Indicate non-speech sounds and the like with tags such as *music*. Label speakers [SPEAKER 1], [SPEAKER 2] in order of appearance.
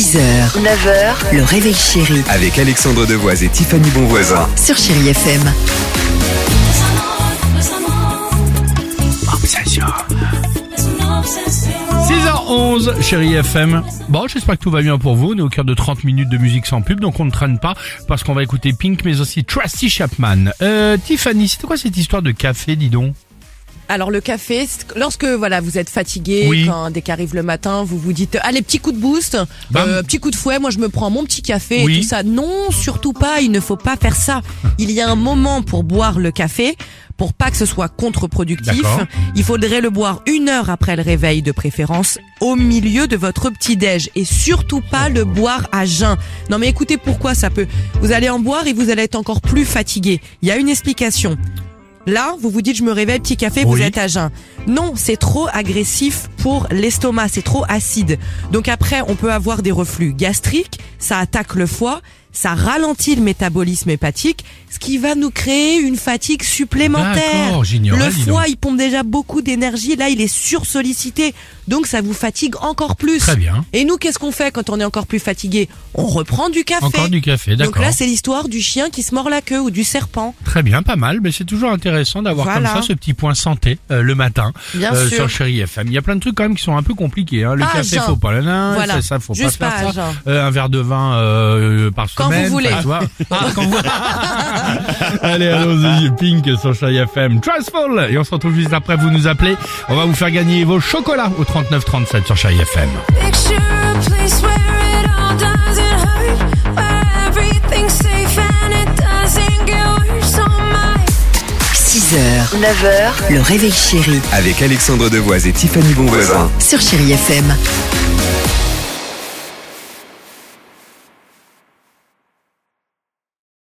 [SPEAKER 1] 6h, 9h, le réveil chéri
[SPEAKER 2] Avec Alexandre Devoise et Tiffany Bonvoisin.
[SPEAKER 1] sur Chérie FM.
[SPEAKER 3] 6h11, chérie FM. Bon, j'espère que tout va bien pour vous. On est au cœur de 30 minutes de musique sans pub, donc on ne traîne pas parce qu'on va écouter Pink, mais aussi Tracy Chapman. Euh, Tiffany, c'était quoi cette histoire de café, dis donc?
[SPEAKER 4] Alors le café, lorsque voilà vous êtes fatigué,
[SPEAKER 3] Oui.
[SPEAKER 4] quand dès qu'arrive le matin, vous vous dites allez petit coup de boost, euh, petit coup de fouet, moi je me prends mon petit café
[SPEAKER 3] Oui.
[SPEAKER 4] et tout ça. Non, surtout pas, il ne faut pas faire ça. Il y a un moment pour boire le café. Pour pas que ce soit contre-productif, il faudrait le boire une heure après le réveil de préférence, au milieu de votre petit-déj et surtout pas le boire à jeun. Non mais écoutez pourquoi ça peut? Vous allez en boire et vous allez être encore plus fatigué. Il y a une explication. Là, vous vous dites je me réveille, petit café, vous êtes à jeun. Non, c'est trop agressif pour l'estomac, c'est trop acide. Donc après, on peut avoir des reflux gastriques, ça attaque le foie, ça ralentit le métabolisme hépatique, ce qui va nous créer une fatigue supplémentaire. Le foie,
[SPEAKER 3] donc.
[SPEAKER 4] il pompe déjà beaucoup d'énergie, là, il est sursollicité, donc ça vous fatigue encore plus.
[SPEAKER 3] Très bien.
[SPEAKER 4] Et nous, qu'est-ce qu'on fait quand on est encore plus fatigué? On reprend du café.
[SPEAKER 3] Encore du café,
[SPEAKER 4] Donc
[SPEAKER 3] d'accord.
[SPEAKER 4] là, c'est l'histoire du chien qui se mord la queue ou du serpent.
[SPEAKER 3] Très bien, pas mal, mais c'est toujours intéressant d'avoir
[SPEAKER 4] Voilà.
[SPEAKER 3] comme ça ce petit point santé euh, le matin
[SPEAKER 4] Bien
[SPEAKER 3] euh,
[SPEAKER 4] sûr.
[SPEAKER 3] sur Chérie FM. Il y a plein de trucs quand même qui sont un peu compliqués. Hein. Le
[SPEAKER 4] Pas à
[SPEAKER 3] café, faut pas le nain,
[SPEAKER 4] Voilà.
[SPEAKER 3] ça, faut
[SPEAKER 4] Juste
[SPEAKER 3] pas
[SPEAKER 4] pas
[SPEAKER 3] faire ça.
[SPEAKER 4] jeun.
[SPEAKER 3] Euh, un verre de vin euh, par
[SPEAKER 4] Quand vous voulez.
[SPEAKER 3] Ah, quand vous... *laughs* Allez, allons-y, Pink sur Chérie FM. Trustful Et on se retrouve juste après, vous nous appelez. On va vous faire gagner vos chocolats au 3937 sur Chérie FM.
[SPEAKER 5] Picture a place where it all doesn't hurt, where everything's safe and it doesn't get worse. Oh my.
[SPEAKER 1] 6h, 9h, le réveil chéri
[SPEAKER 2] Avec Alexandre Devoise et Tiffany Bonvoisin.
[SPEAKER 1] sur Chérie FM.